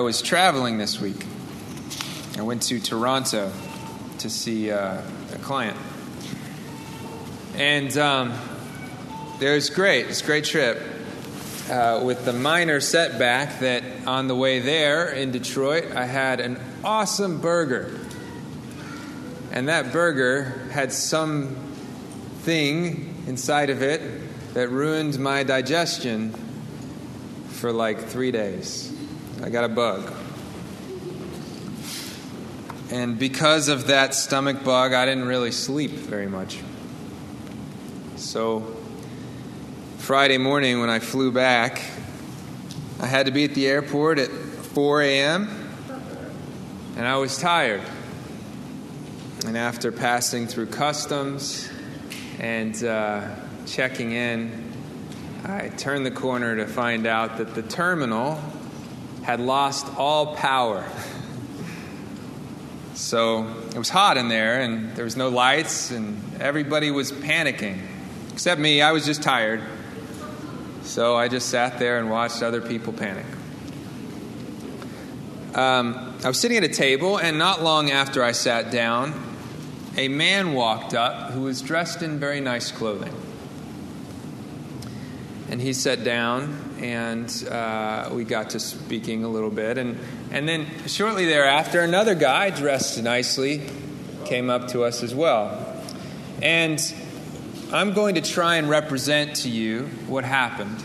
I was traveling this week. I went to Toronto to see uh, a client. And um, it was great. It's a great trip. Uh, with the minor setback that on the way there in Detroit, I had an awesome burger. And that burger had some thing inside of it that ruined my digestion for like three days. I got a bug. And because of that stomach bug, I didn't really sleep very much. So, Friday morning when I flew back, I had to be at the airport at 4 a.m., and I was tired. And after passing through customs and uh, checking in, I turned the corner to find out that the terminal had lost all power. So it was hot in there, and there was no lights, and everybody was panicking. Except me, I was just tired. So I just sat there and watched other people panic. Um, I was sitting at a table, and not long after I sat down, a man walked up who was dressed in very nice clothing. And he sat down, and uh, we got to speaking a little bit. And, and then shortly thereafter, another guy dressed nicely came up to us as well. And I'm going to try and represent to you what happened.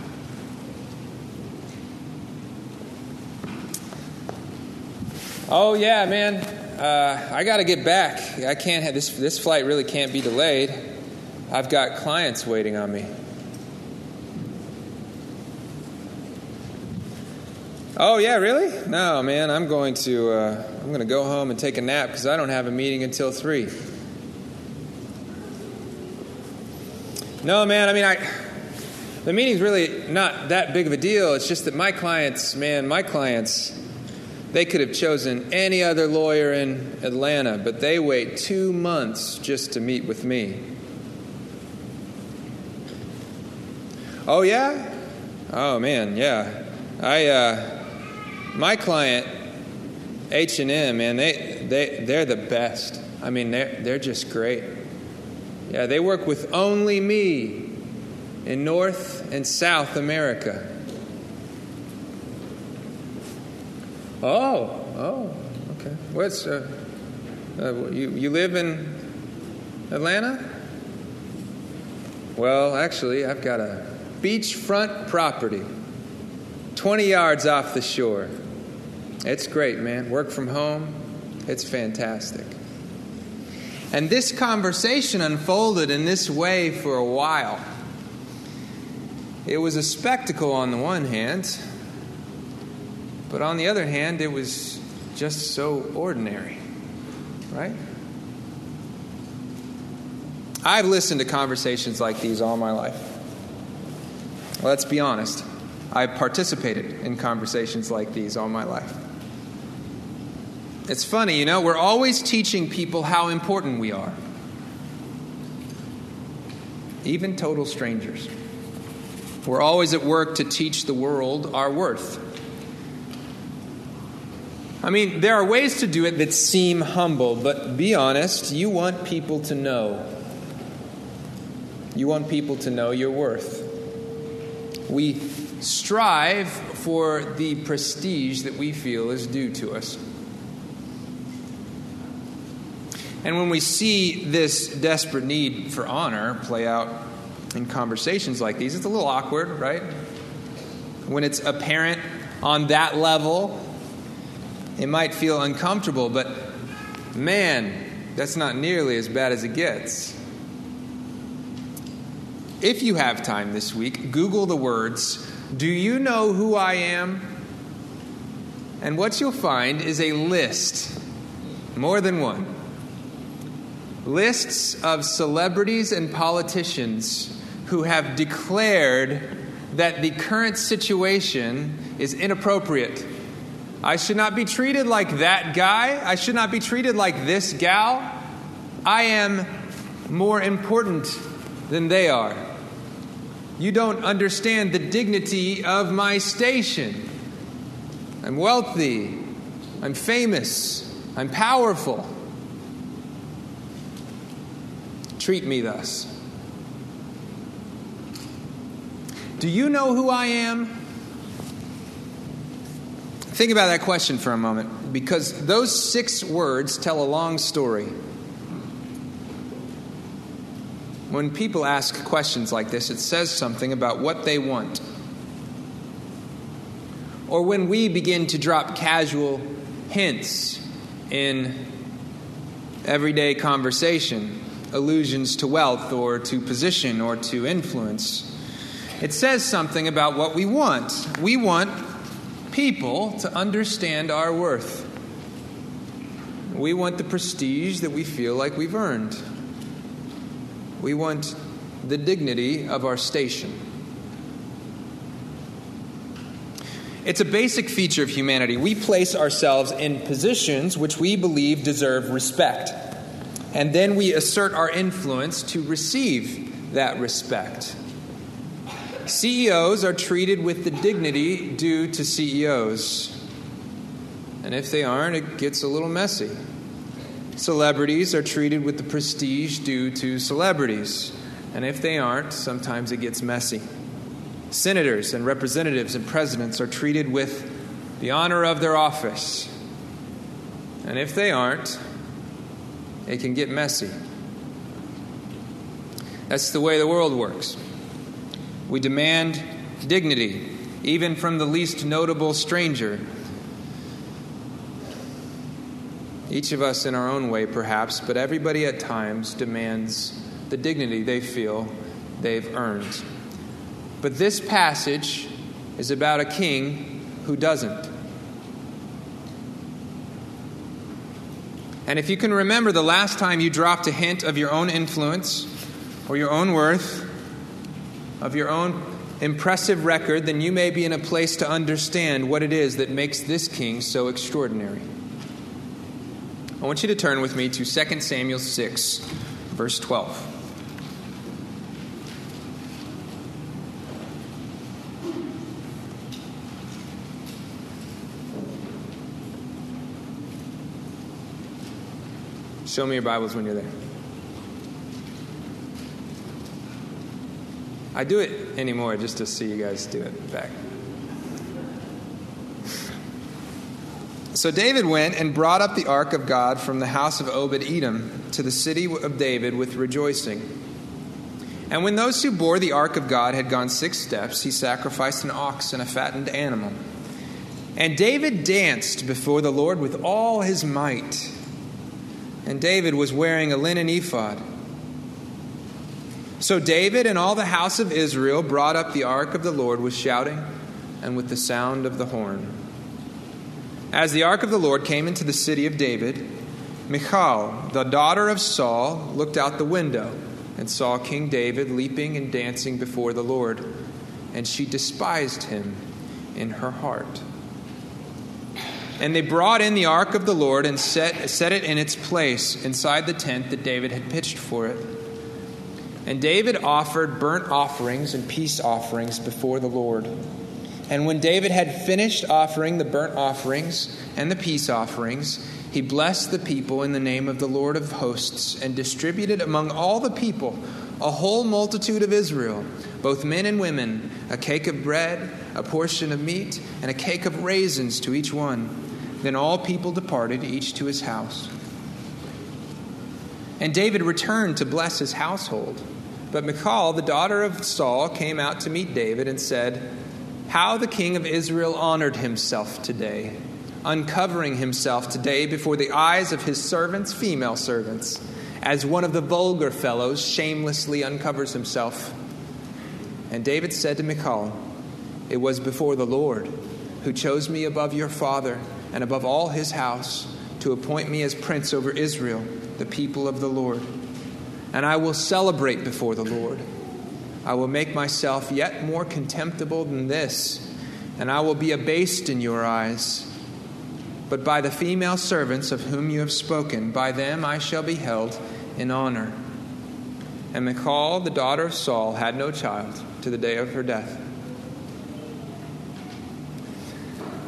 Oh, yeah, man. Uh, I got to get back. I can't have this. This flight really can't be delayed. I've got clients waiting on me. Oh yeah, really? No, man. I'm going to uh, I'm going to go home and take a nap because I don't have a meeting until three. No, man. I mean, I the meeting's really not that big of a deal. It's just that my clients, man, my clients, they could have chosen any other lawyer in Atlanta, but they wait two months just to meet with me. Oh yeah? Oh man, yeah. I uh, my client h&m man they, they, they're the best. I mean they're, they're just great. Yeah they work with only me in north and south america. Oh oh okay. What's uh, uh, you, you live in atlanta? Well actually i've got a beachfront property 20 yards off the shore it's great, man. Work from home, it's fantastic. And this conversation unfolded in this way for a while. It was a spectacle on the one hand, but on the other hand, it was just so ordinary, right? I've listened to conversations like these all my life. Let's be honest. I've participated in conversations like these all my life. It's funny, you know, we're always teaching people how important we are, even total strangers. We're always at work to teach the world our worth. I mean, there are ways to do it that seem humble, but be honest, you want people to know. You want people to know your worth. We strive for the prestige that we feel is due to us. And when we see this desperate need for honor play out in conversations like these, it's a little awkward, right? When it's apparent on that level, it might feel uncomfortable, but man, that's not nearly as bad as it gets. If you have time this week, Google the words, Do you know who I am? And what you'll find is a list, more than one, lists of celebrities and politicians who have declared that the current situation is inappropriate. I should not be treated like that guy. I should not be treated like this gal. I am more important than they are. You don't understand the dignity of my station. I'm wealthy. I'm famous. I'm powerful. Treat me thus. Do you know who I am? Think about that question for a moment because those six words tell a long story. When people ask questions like this, it says something about what they want. Or when we begin to drop casual hints in everyday conversation, allusions to wealth or to position or to influence, it says something about what we want. We want people to understand our worth. We want the prestige that we feel like we've earned. We want the dignity of our station. It's a basic feature of humanity. We place ourselves in positions which we believe deserve respect. And then we assert our influence to receive that respect. CEOs are treated with the dignity due to CEOs. And if they aren't, it gets a little messy. Celebrities are treated with the prestige due to celebrities. And if they aren't, sometimes it gets messy. Senators and representatives and presidents are treated with the honor of their office. And if they aren't, it can get messy. That's the way the world works. We demand dignity, even from the least notable stranger. Each of us in our own way, perhaps, but everybody at times demands the dignity they feel they've earned. But this passage is about a king who doesn't. And if you can remember the last time you dropped a hint of your own influence or your own worth, of your own impressive record, then you may be in a place to understand what it is that makes this king so extraordinary. I want you to turn with me to 2 Samuel 6, verse 12. Show me your Bibles when you're there. I do it anymore just to see you guys do it back. So David went and brought up the ark of God from the house of Obed Edom to the city of David with rejoicing. And when those who bore the ark of God had gone six steps, he sacrificed an ox and a fattened animal. And David danced before the Lord with all his might. And David was wearing a linen ephod. So David and all the house of Israel brought up the ark of the Lord with shouting and with the sound of the horn. As the ark of the Lord came into the city of David, Michal, the daughter of Saul, looked out the window and saw King David leaping and dancing before the Lord, and she despised him in her heart. And they brought in the ark of the Lord and set, set it in its place inside the tent that David had pitched for it. And David offered burnt offerings and peace offerings before the Lord. And when David had finished offering the burnt offerings and the peace offerings, he blessed the people in the name of the Lord of hosts and distributed among all the people, a whole multitude of Israel, both men and women, a cake of bread, a portion of meat, and a cake of raisins to each one. Then all people departed, each to his house. And David returned to bless his household. But Michal, the daughter of Saul, came out to meet David and said, How the king of Israel honored himself today, uncovering himself today before the eyes of his servants, female servants, as one of the vulgar fellows shamelessly uncovers himself. And David said to Michal, It was before the Lord who chose me above your father and above all his house to appoint me as prince over Israel, the people of the Lord and I will celebrate before the Lord. I will make myself yet more contemptible than this, and I will be abased in your eyes. But by the female servants of whom you have spoken, by them I shall be held in honor. And Michal, the daughter of Saul, had no child to the day of her death.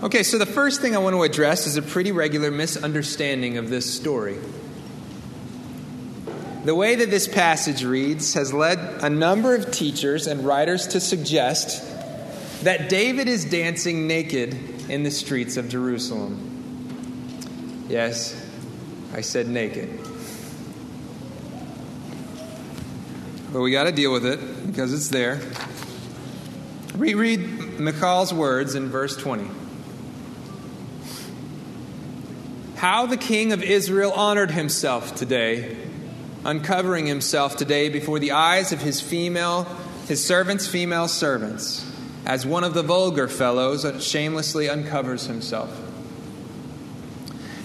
Okay, so the first thing I want to address is a pretty regular misunderstanding of this story. The way that this passage reads has led a number of teachers and writers to suggest that David is dancing naked in the streets of Jerusalem. Yes, I said naked. But we got to deal with it because it's there. Reread Michal's words in verse 20. How the king of Israel honored himself today, uncovering himself today before the eyes of his female, his servants' female servants, as one of the vulgar fellows shamelessly uncovers himself.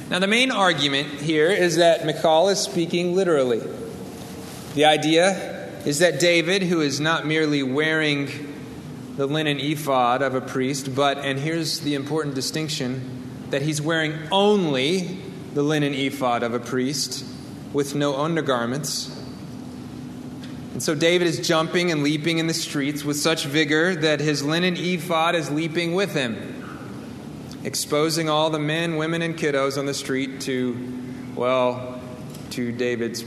Now, the main argument here is that Michal is speaking literally. The idea is that David, who is not merely wearing the linen ephod of a priest, but, and here's the important distinction, that he's wearing only the linen ephod of a priest with no undergarments. And so David is jumping and leaping in the streets with such vigor that his linen ephod is leaping with him, exposing all the men, women, and kiddos on the street to, well, to David's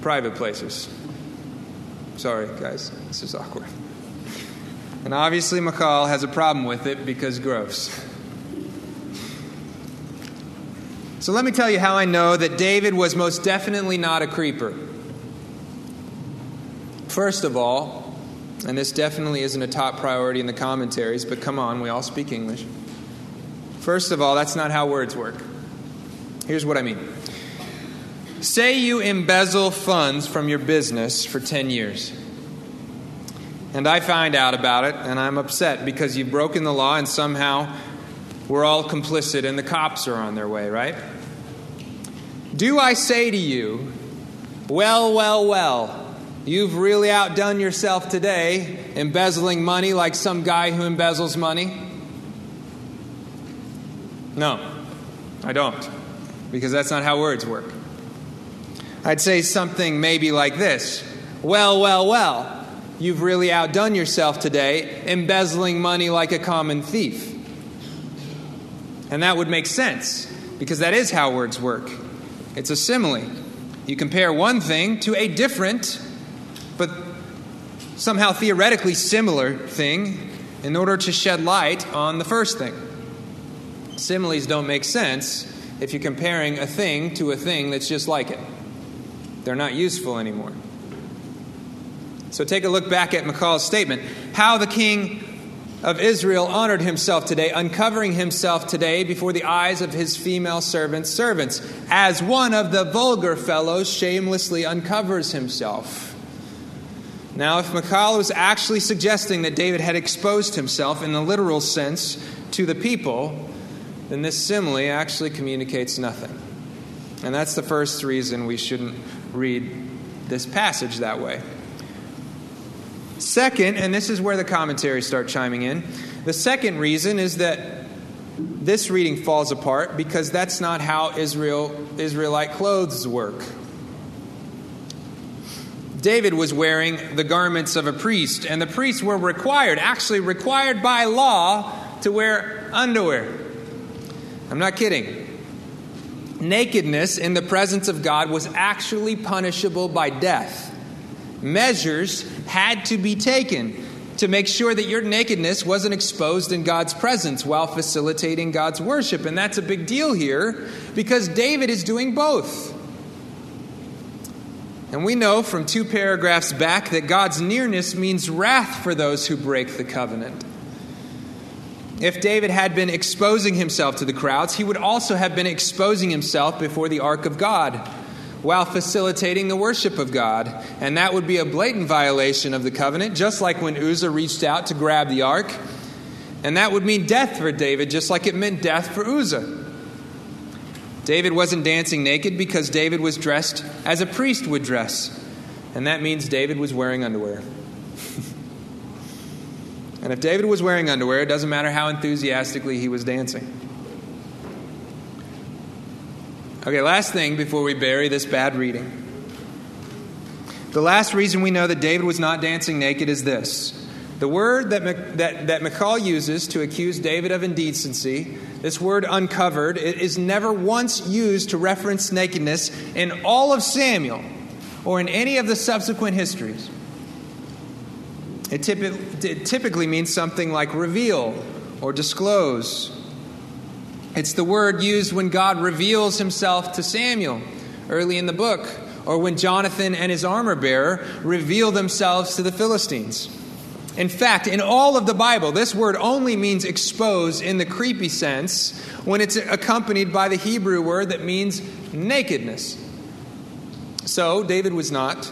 private places. Sorry, guys, this is awkward. And obviously, Michal has a problem with it because gross. So let me tell you how I know that David was most definitely not a creeper. First of all, and this definitely isn't a top priority in the commentaries, but come on, we all speak English. First of all, that's not how words work. Here's what I mean. Say you embezzle funds from your business for 10 years. And I find out about it, and I'm upset because you've broken the law and somehow we're all complicit and the cops are on their way, right? Do I say to you, well, well, well, you've really outdone yourself today embezzling money like some guy who embezzles money? No, I don't, because that's not how words work. I'd say something maybe like this Well, well, well, you've really outdone yourself today embezzling money like a common thief. And that would make sense because that is how words work. It's a simile. You compare one thing to a different, but somehow theoretically similar thing in order to shed light on the first thing. Similes don't make sense if you're comparing a thing to a thing that's just like it. They're not useful anymore. So take a look back at Michal's statement. How the king of Israel honored himself today, uncovering himself today before the eyes of his female servants' servants, as one of the vulgar fellows shamelessly uncovers himself. Now, if Michal was actually suggesting that David had exposed himself in the literal sense to the people, then this simile actually communicates nothing. And that's the first reason we shouldn't read this passage that way. Second, and this is where the commentaries start chiming in, the second reason is that this reading falls apart because that's not how Israel Israelite clothes work. David was wearing the garments of a priest, and the priests were required, actually required by law, to wear underwear. I'm not kidding. Nakedness in the presence of God was actually punishable by death measures had to be taken to make sure that your nakedness wasn't exposed in God's presence while facilitating God's worship. And that's a big deal here because David is doing both. And we know from two paragraphs back that God's nearness means wrath for those who break the covenant. If David had been exposing himself to the crowds, he would also have been exposing himself before the ark of God while facilitating the worship of God. And that would be a blatant violation of the covenant, just like when Uzzah reached out to grab the ark. And that would mean death for David, just like it meant death for Uzzah. David wasn't dancing naked because David was dressed as a priest would dress. And that means David was wearing underwear. and if David was wearing underwear, it doesn't matter how enthusiastically he was dancing. Okay, last thing before we bury this bad reading. The last reason we know that David was not dancing naked is this The word that, that, that Michal uses to accuse David of indecency, this word uncovered, is never once used to reference nakedness in all of Samuel or in any of the subsequent histories. It typically means something like reveal or disclose. It's the word used when God reveals himself to Samuel early in the book, or when Jonathan and his armor bearer reveal themselves to the Philistines. In fact, in all of the Bible, this word only means exposed in the creepy sense when it's accompanied by the Hebrew word that means nakedness. So, David was not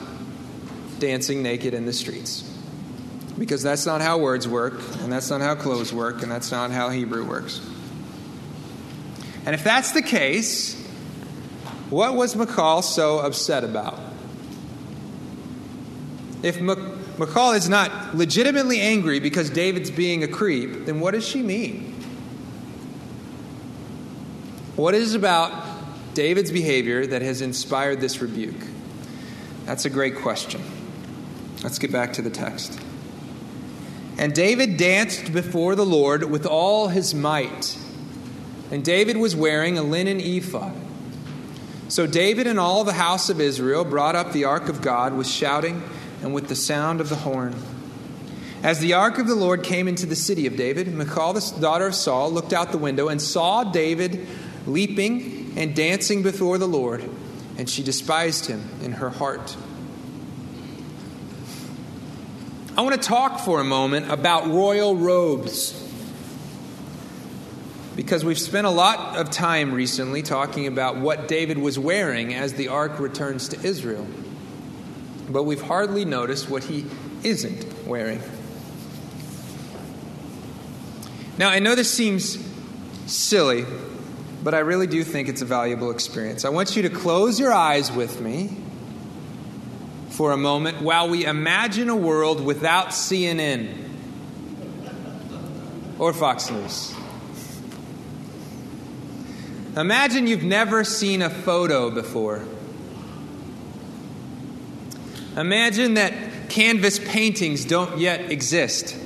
dancing naked in the streets because that's not how words work, and that's not how clothes work, and that's not how Hebrew works. And if that's the case, what was Michal so upset about? If Michal is not legitimately angry because David's being a creep, then what does she mean? What is about David's behavior that has inspired this rebuke? That's a great question. Let's get back to the text. And David danced before the Lord with all his might. And David was wearing a linen ephod. So David and all the house of Israel brought up the ark of God with shouting and with the sound of the horn. As the ark of the Lord came into the city of David, Michal, the daughter of Saul, looked out the window and saw David leaping and dancing before the Lord, and she despised him in her heart. I want to talk for a moment about royal robes. Because we've spent a lot of time recently talking about what David was wearing as the ark returns to Israel. But we've hardly noticed what he isn't wearing. Now, I know this seems silly, but I really do think it's a valuable experience. I want you to close your eyes with me for a moment while we imagine a world without CNN or Fox News. Imagine you've never seen a photo before. Imagine that canvas paintings don't yet exist.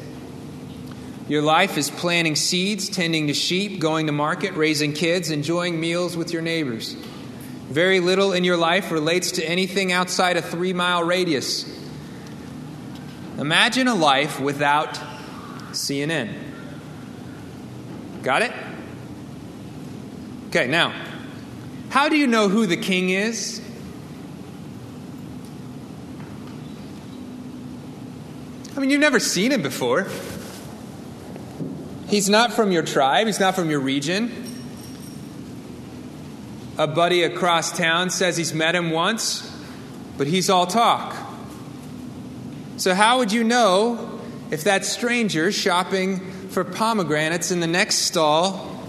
Your life is planting seeds, tending to sheep, going to market, raising kids, enjoying meals with your neighbors. Very little in your life relates to anything outside a three mile radius. Imagine a life without CNN. Got it? Okay, now, how do you know who the king is? I mean, you've never seen him before. He's not from your tribe, he's not from your region. A buddy across town says he's met him once, but he's all talk. So, how would you know if that stranger shopping for pomegranates in the next stall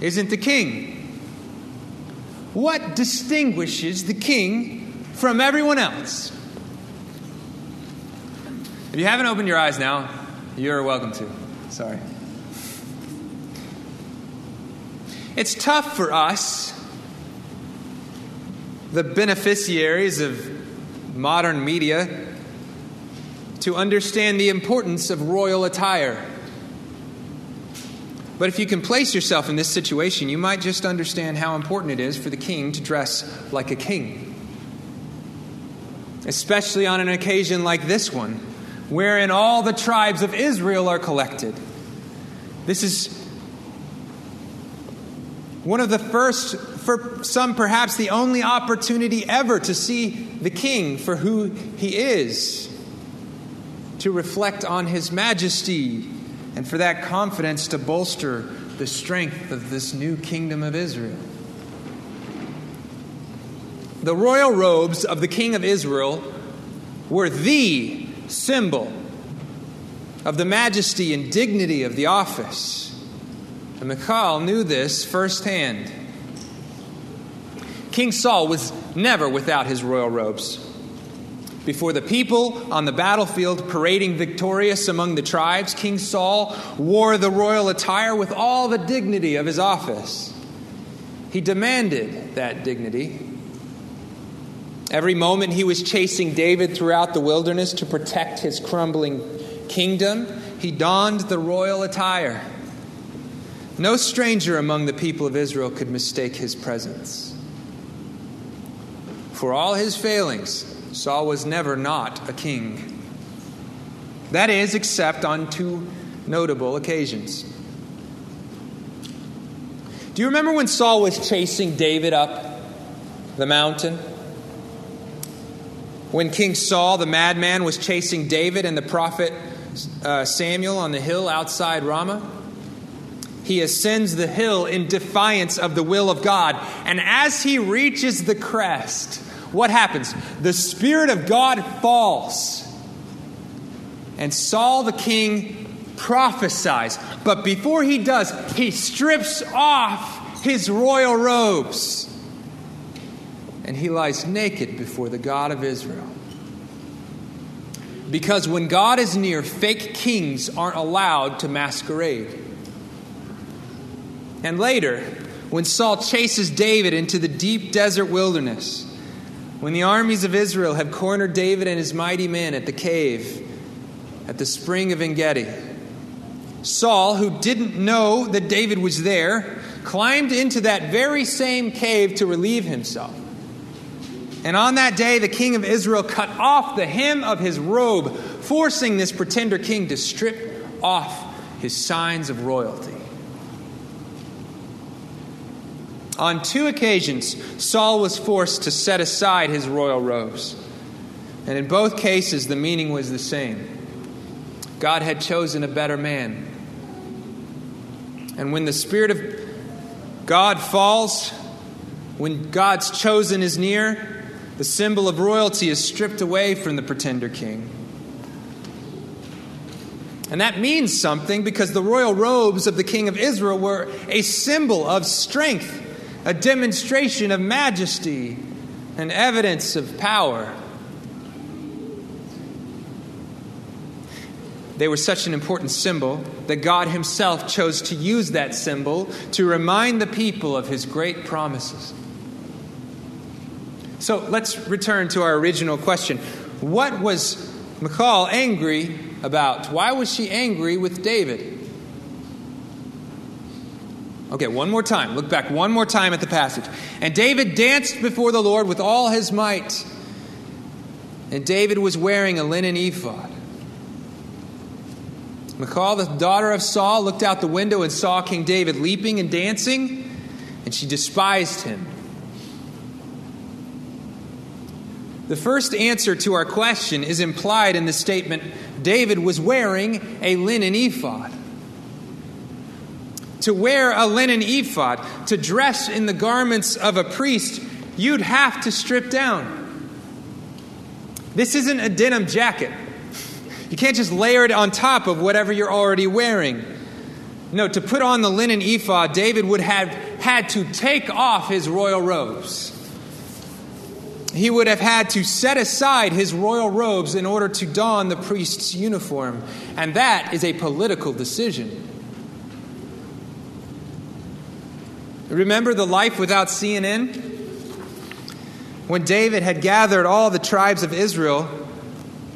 isn't the king? What distinguishes the king from everyone else? If you haven't opened your eyes now, you're welcome to. Sorry. It's tough for us the beneficiaries of modern media to understand the importance of royal attire. But if you can place yourself in this situation, you might just understand how important it is for the king to dress like a king. Especially on an occasion like this one, wherein all the tribes of Israel are collected. This is one of the first, for some perhaps the only opportunity ever to see the king for who he is, to reflect on his majesty, and for that confidence to bolster the strength of this new kingdom of Israel. The royal robes of the king of Israel were the symbol of the majesty and dignity of the office. And Michal knew this firsthand. King Saul was never without his royal robes. Before the people on the battlefield parading victorious among the tribes, King Saul wore the royal attire with all the dignity of his office. He demanded that dignity. Every moment he was chasing David throughout the wilderness to protect his crumbling kingdom, he donned the royal attire. No stranger among the people of Israel could mistake his presence. For all his failings, Saul was never not a king. That is, except on two notable occasions. Do you remember when Saul was chasing David up the mountain? When King Saul, the madman, was chasing David and the prophet uh, Samuel on the hill outside Ramah? He ascends the hill in defiance of the will of God. And as he reaches the crest, what happens? The Spirit of God falls. And Saul the king prophesies. But before he does, he strips off his royal robes. And he lies naked before the God of Israel. Because when God is near, fake kings aren't allowed to masquerade. And later, when Saul chases David into the deep desert wilderness, when the armies of Israel have cornered David and his mighty men at the cave at the spring of Engedi, Saul, who didn't know that David was there, climbed into that very same cave to relieve himself. And on that day, the king of Israel cut off the hem of his robe, forcing this pretender king to strip off his signs of royalty. On two occasions, Saul was forced to set aside his royal robes. And in both cases, the meaning was the same God had chosen a better man. And when the Spirit of God falls, when God's chosen is near, the symbol of royalty is stripped away from the pretender king. And that means something because the royal robes of the king of Israel were a symbol of strength a demonstration of majesty an evidence of power. They were such an important symbol that God Himself chose to use that symbol to remind the people of His great promises. So let's return to our original question. What was Michal angry about? Why was she angry with David? Okay, one more time. Look back one more time at the passage. And David danced before the Lord with all his might. And David was wearing a linen ephod. Michal, the daughter of Saul, looked out the window and saw King David leaping and dancing, and she despised him. The first answer to our question is implied in the statement David was wearing a linen ephod to wear a linen ephod, to dress in the garments of a priest, you'd have to strip down. This isn't a denim jacket. You can't just layer it on top of whatever you're already wearing. No, to put on the linen ephod, David would have had to take off his royal robes. He would have had to set aside his royal robes in order to don the priest's uniform. And that is a political decision. Remember the life without CNN? When David had gathered all the tribes of Israel,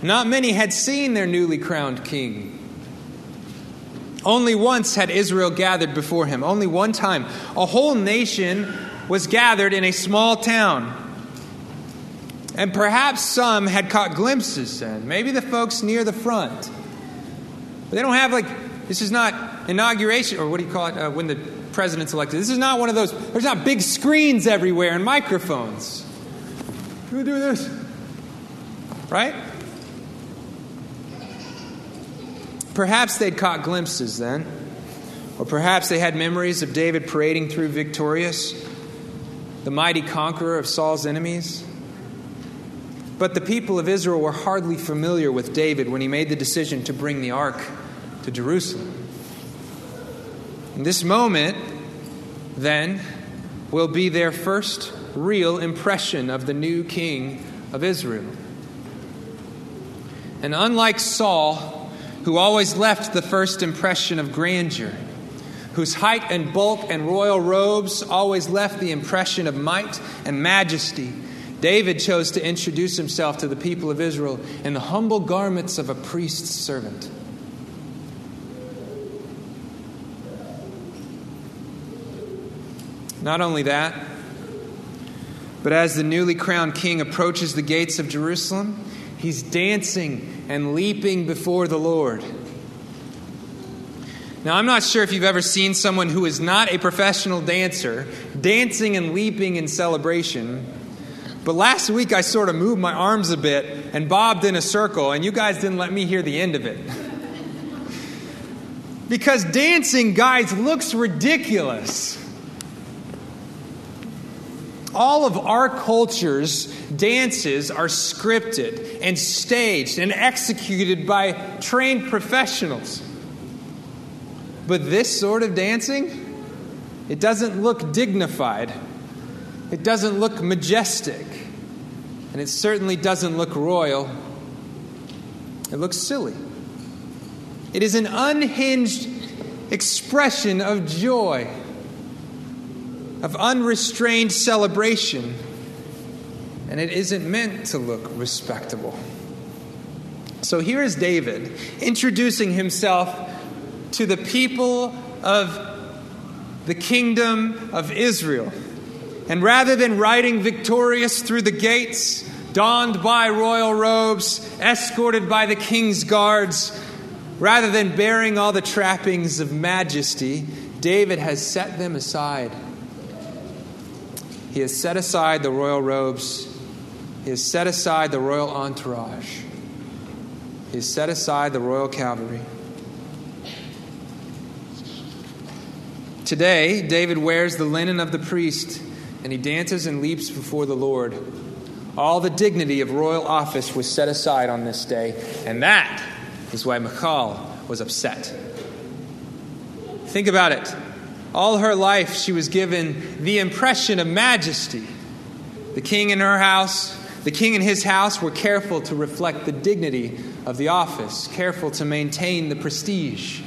not many had seen their newly crowned king. Only once had Israel gathered before him, only one time. A whole nation was gathered in a small town. And perhaps some had caught glimpses then, maybe the folks near the front. But they don't have, like, this is not inauguration, or what do you call it, uh, when the president's elected. This is not one of those, there's not big screens everywhere and microphones. Who do this? Right? Perhaps they'd caught glimpses then. Or perhaps they had memories of David parading through victorious, the mighty conqueror of Saul's enemies. But the people of Israel were hardly familiar with David when he made the decision to bring the ark to Jerusalem. This moment, then, will be their first real impression of the new king of Israel. And unlike Saul, who always left the first impression of grandeur, whose height and bulk and royal robes always left the impression of might and majesty, David chose to introduce himself to the people of Israel in the humble garments of a priest's servant. Not only that, but as the newly crowned king approaches the gates of Jerusalem, he's dancing and leaping before the Lord. Now, I'm not sure if you've ever seen someone who is not a professional dancer dancing and leaping in celebration. But last week I sort of moved my arms a bit and bobbed in a circle, and you guys didn't let me hear the end of it. because dancing, guys, looks ridiculous. All of our culture's dances are scripted and staged and executed by trained professionals. But this sort of dancing, it doesn't look dignified. It doesn't look majestic. And it certainly doesn't look royal. It looks silly. It is an unhinged expression of joy, of unrestrained celebration. And it isn't meant to look respectable. So here is David introducing himself to the people of the kingdom of Israel. And rather than riding victorious through the gates, donned by royal robes, escorted by the king's guards, rather than bearing all the trappings of majesty, David has set them aside. He has set aside the royal robes, he has set aside the royal entourage, he has set aside the royal cavalry. Today, David wears the linen of the priest and he dances and leaps before the Lord. All the dignity of royal office was set aside on this day, and that is why Michal was upset. Think about it. All her life, she was given the impression of majesty. The king in her house, the king in his house were careful to reflect the dignity of the office, careful to maintain the prestige.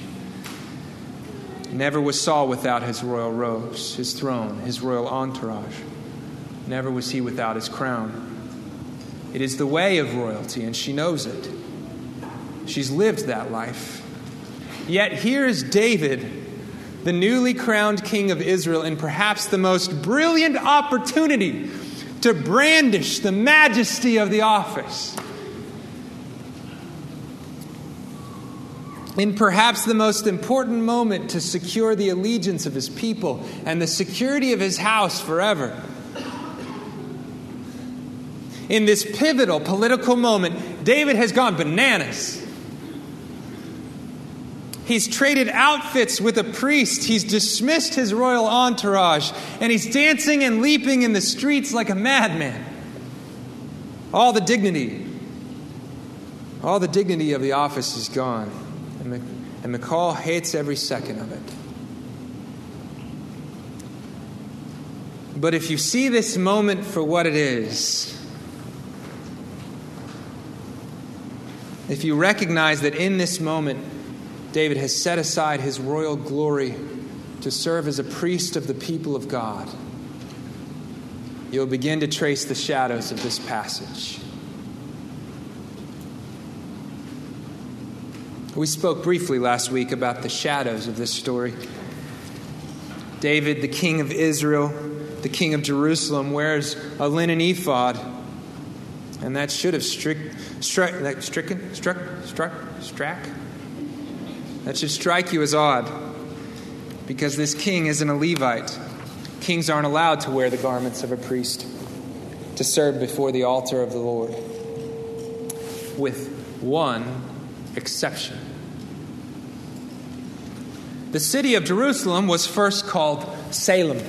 Never was Saul without his royal robes, his throne, his royal entourage. Never was he without his crown. It is the way of royalty, and she knows it. She's lived that life. Yet here is David, the newly crowned king of Israel, in perhaps the most brilliant opportunity to brandish the majesty of the office. in perhaps the most important moment to secure the allegiance of his people and the security of his house forever. In this pivotal political moment, David has gone bananas. He's traded outfits with a priest. He's dismissed his royal entourage. And he's dancing and leaping in the streets like a madman. All the dignity, all the dignity of the office is gone. And Michal hates every second of it. But if you see this moment for what it is, if you recognize that in this moment, David has set aside his royal glory to serve as a priest of the people of God, you'll begin to trace the shadows of this passage. We spoke briefly last week about the shadows of this story. David, the king of Israel, the king of Jerusalem, wears a linen ephod. And that should have struck, struck, struck, struck, struck. That should strike you as odd, because this king isn't a Levite. Kings aren't allowed to wear the garments of a priest to serve before the altar of the Lord, with one exception. The city of Jerusalem was first called Salem.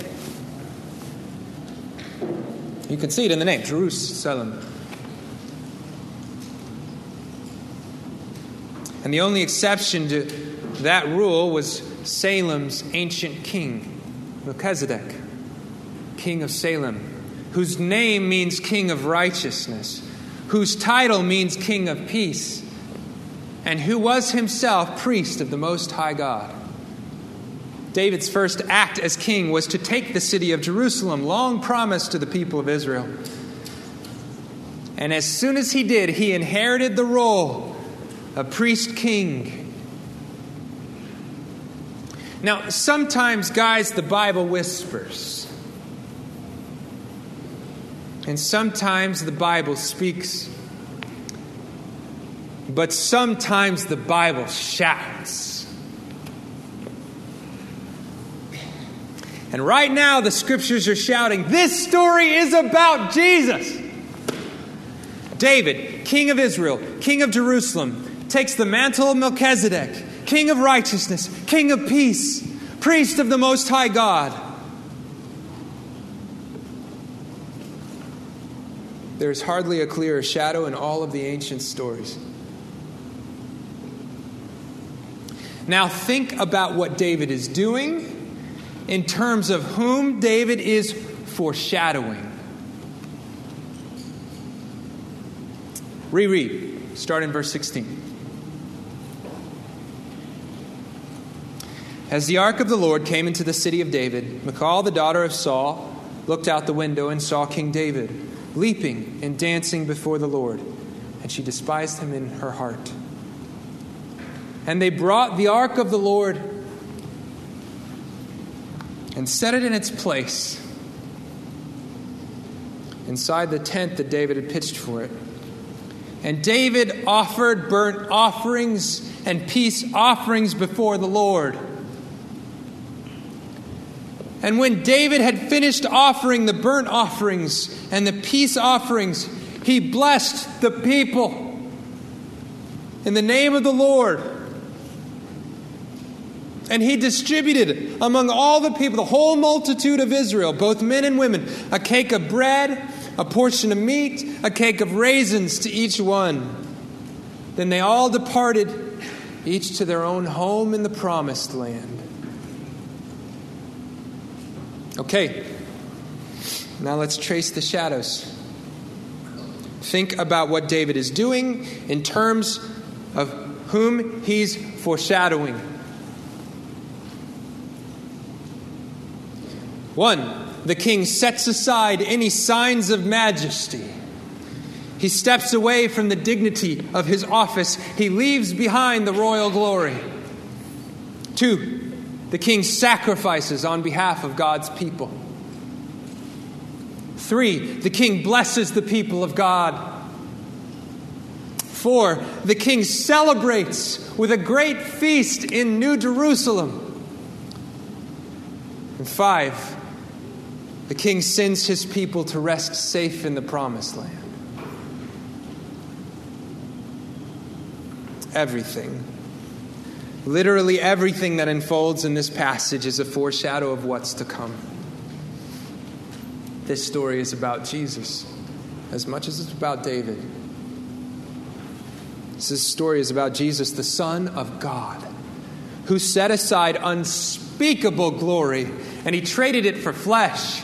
You can see it in the name, Jerusalem. And the only exception to that rule was Salem's ancient king, Melchizedek, king of Salem, whose name means king of righteousness, whose title means king of peace and who was himself priest of the Most High God. David's first act as king was to take the city of Jerusalem, long promised to the people of Israel. And as soon as he did, he inherited the role of priest king. Now, sometimes, guys, the Bible whispers. And sometimes the Bible speaks. But sometimes the Bible shouts. And right now, the scriptures are shouting this story is about Jesus. David, king of Israel, king of Jerusalem, takes the mantle of Melchizedek, king of righteousness, king of peace, priest of the Most High God. There's hardly a clearer shadow in all of the ancient stories. Now, think about what David is doing in terms of whom David is foreshadowing. Reread, start in verse 16. As the ark of the Lord came into the city of David, Michal, the daughter of Saul, looked out the window and saw King David leaping and dancing before the Lord, and she despised him in her heart. And they brought the ark of the Lord and set it in its place inside the tent that David had pitched for it. And David offered burnt offerings and peace offerings before the Lord. And when David had finished offering the burnt offerings and the peace offerings, he blessed the people in the name of the Lord. And he distributed among all the people, the whole multitude of Israel, both men and women, a cake of bread a portion of meat, a cake of raisins to each one. Then they all departed, each to their own home in the promised land. Okay, now let's trace the shadows. Think about what David is doing in terms of whom he's foreshadowing. One, the king sets aside any signs of majesty. He steps away from the dignity of his office. He leaves behind the royal glory. Two, the king sacrifices on behalf of God's people. Three, the king blesses the people of God. Four, the king celebrates with a great feast in New Jerusalem. And five, the king sends his people to rest safe in the promised land. Everything, literally everything that unfolds in this passage is a foreshadow of what's to come. This story is about Jesus as much as it's about David. This story is about Jesus, the Son of God, who set aside unspeakable glory and he traded it for flesh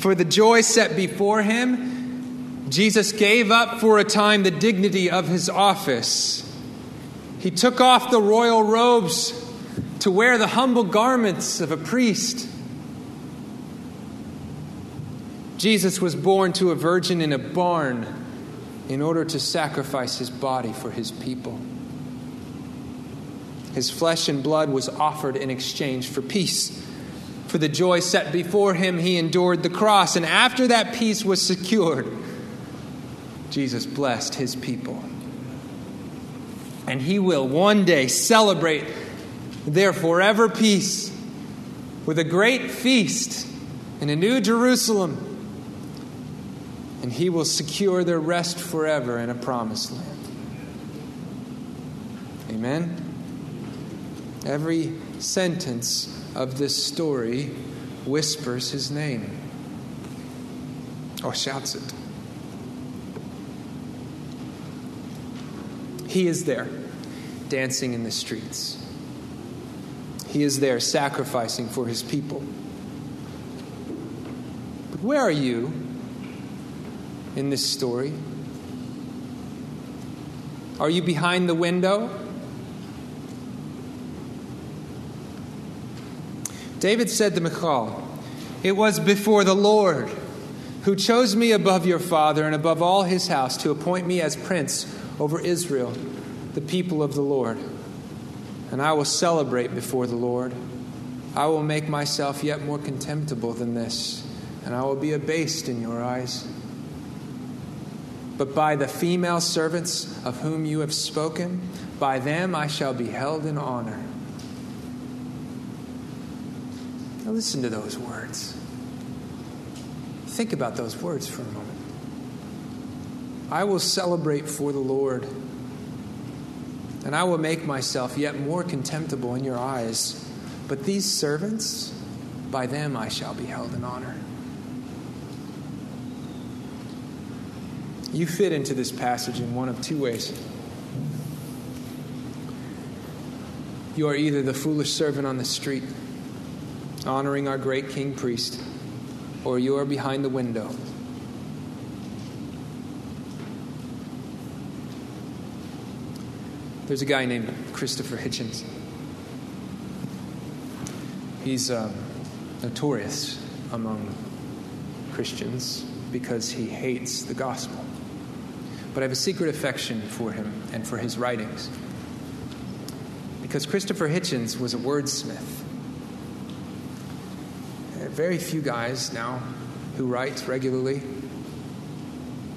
for the joy set before him, Jesus gave up for a time the dignity of his office. He took off the royal robes to wear the humble garments of a priest. Jesus was born to a virgin in a barn in order to sacrifice his body for his people. His flesh and blood was offered in exchange for peace. For the joy set before him, he endured the cross. And after that peace was secured, Jesus blessed his people. And he will one day celebrate their forever peace with a great feast in a new Jerusalem. And he will secure their rest forever in a promised land. Amen. Every sentence of this story whispers his name or shouts it. He is there, dancing in the streets. He is there, sacrificing for his people. But where are you in this story? Are you behind the window? David said to Michal, It was before the Lord who chose me above your father and above all his house to appoint me as prince over Israel, the people of the Lord. And I will celebrate before the Lord. I will make myself yet more contemptible than this, and I will be abased in your eyes. But by the female servants of whom you have spoken, by them I shall be held in honor. Now listen to those words. Think about those words for a moment. I will celebrate for the Lord, and I will make myself yet more contemptible in your eyes. But these servants, by them I shall be held in honor. You fit into this passage in one of two ways. You are either the foolish servant on the street, honoring our great king priest, or you are behind the window. There's a guy named Christopher Hitchens. He's um, notorious among Christians because he hates the gospel. But I have a secret affection for him and for his writings. Because Christopher Hitchens was a wordsmith very few guys now who write regularly,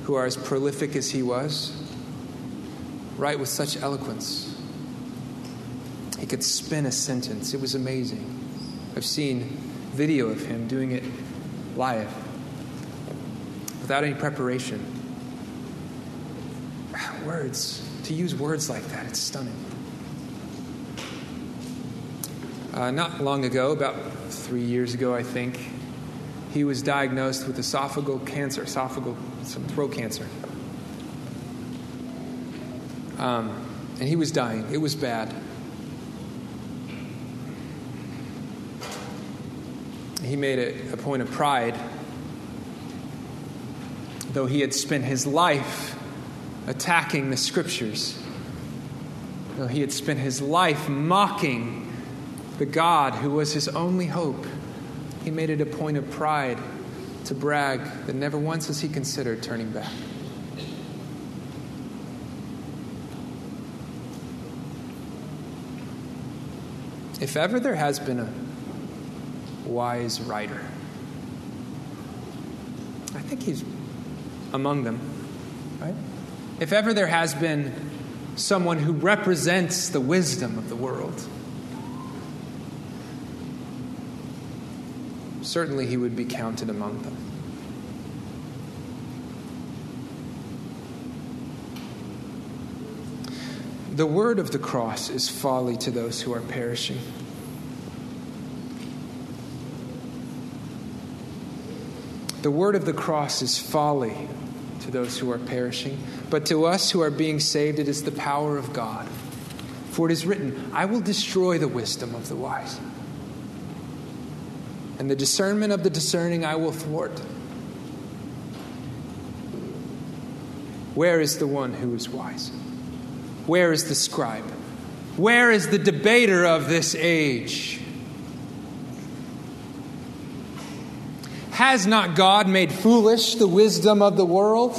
who are as prolific as he was, write with such eloquence. He could spin a sentence. It was amazing. I've seen video of him doing it live without any preparation. Words, to use words like that, it's stunning. Uh, not long ago, about three years ago, I think, he was diagnosed with esophageal cancer, esophageal, some throat cancer. Um, and he was dying. It was bad. He made it a point of pride, though he had spent his life attacking the scriptures, though he had spent his life mocking the God who was his only hope, he made it a point of pride to brag that never once has he considered turning back. If ever there has been a wise writer, I think he's among them, right? If ever there has been someone who represents the wisdom of the world, certainly he would be counted among them. The word of the cross is folly to those who are perishing. The word of the cross is folly to those who are perishing, but to us who are being saved, it is the power of God. For it is written, I will destroy the wisdom of the wise and the discernment of the discerning I will thwart. Where is the one who is wise? Where is the scribe? Where is the debater of this age? Has not God made foolish the wisdom of the world?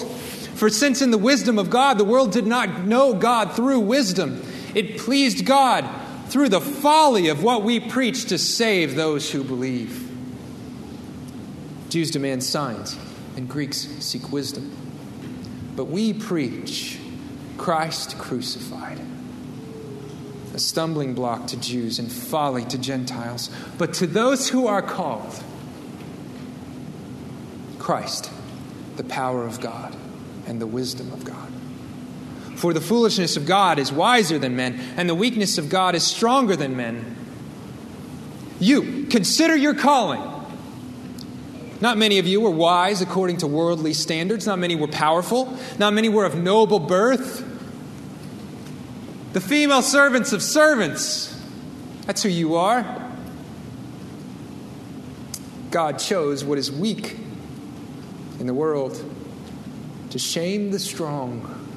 For since in the wisdom of God the world did not know God through wisdom, it pleased God through the folly of what we preach to save those who believe. Jews demand signs, and Greeks seek wisdom. But we preach Christ crucified, a stumbling block to Jews and folly to Gentiles. But to those who are called, Christ, the power of God and the wisdom of God. For the foolishness of God is wiser than men, and the weakness of God is stronger than men. You, consider your calling. Not many of you were wise according to worldly standards. Not many were powerful. Not many were of noble birth. The female servants of servants. That's who you are. God chose what is weak in the world to shame the strong.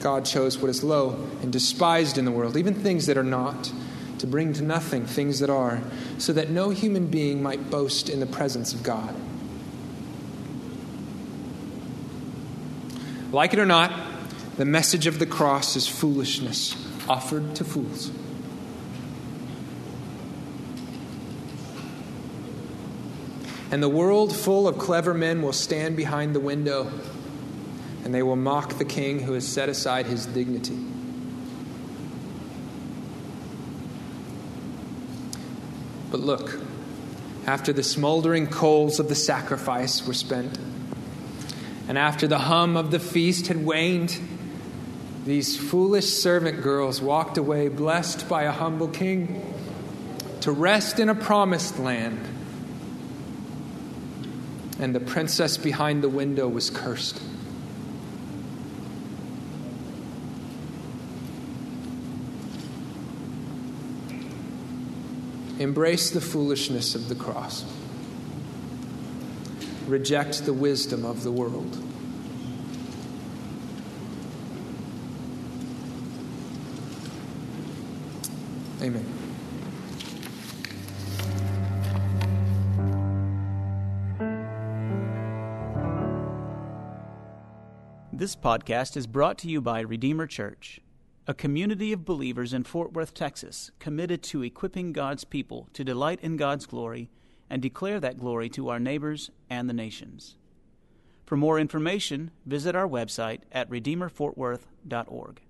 God chose what is low and despised in the world, even things that are not to bring to nothing things that are, so that no human being might boast in the presence of God. Like it or not, the message of the cross is foolishness offered to fools. And the world full of clever men will stand behind the window and they will mock the king who has set aside his dignity. But look, after the smoldering coals of the sacrifice were spent, and after the hum of the feast had waned, these foolish servant girls walked away blessed by a humble king to rest in a promised land. And the princess behind the window was cursed. Embrace the foolishness of the cross. Reject the wisdom of the world. Amen. This podcast is brought to you by Redeemer Church a community of believers in Fort Worth, Texas, committed to equipping God's people to delight in God's glory and declare that glory to our neighbors and the nations. For more information, visit our website at redeemerfortworth.org.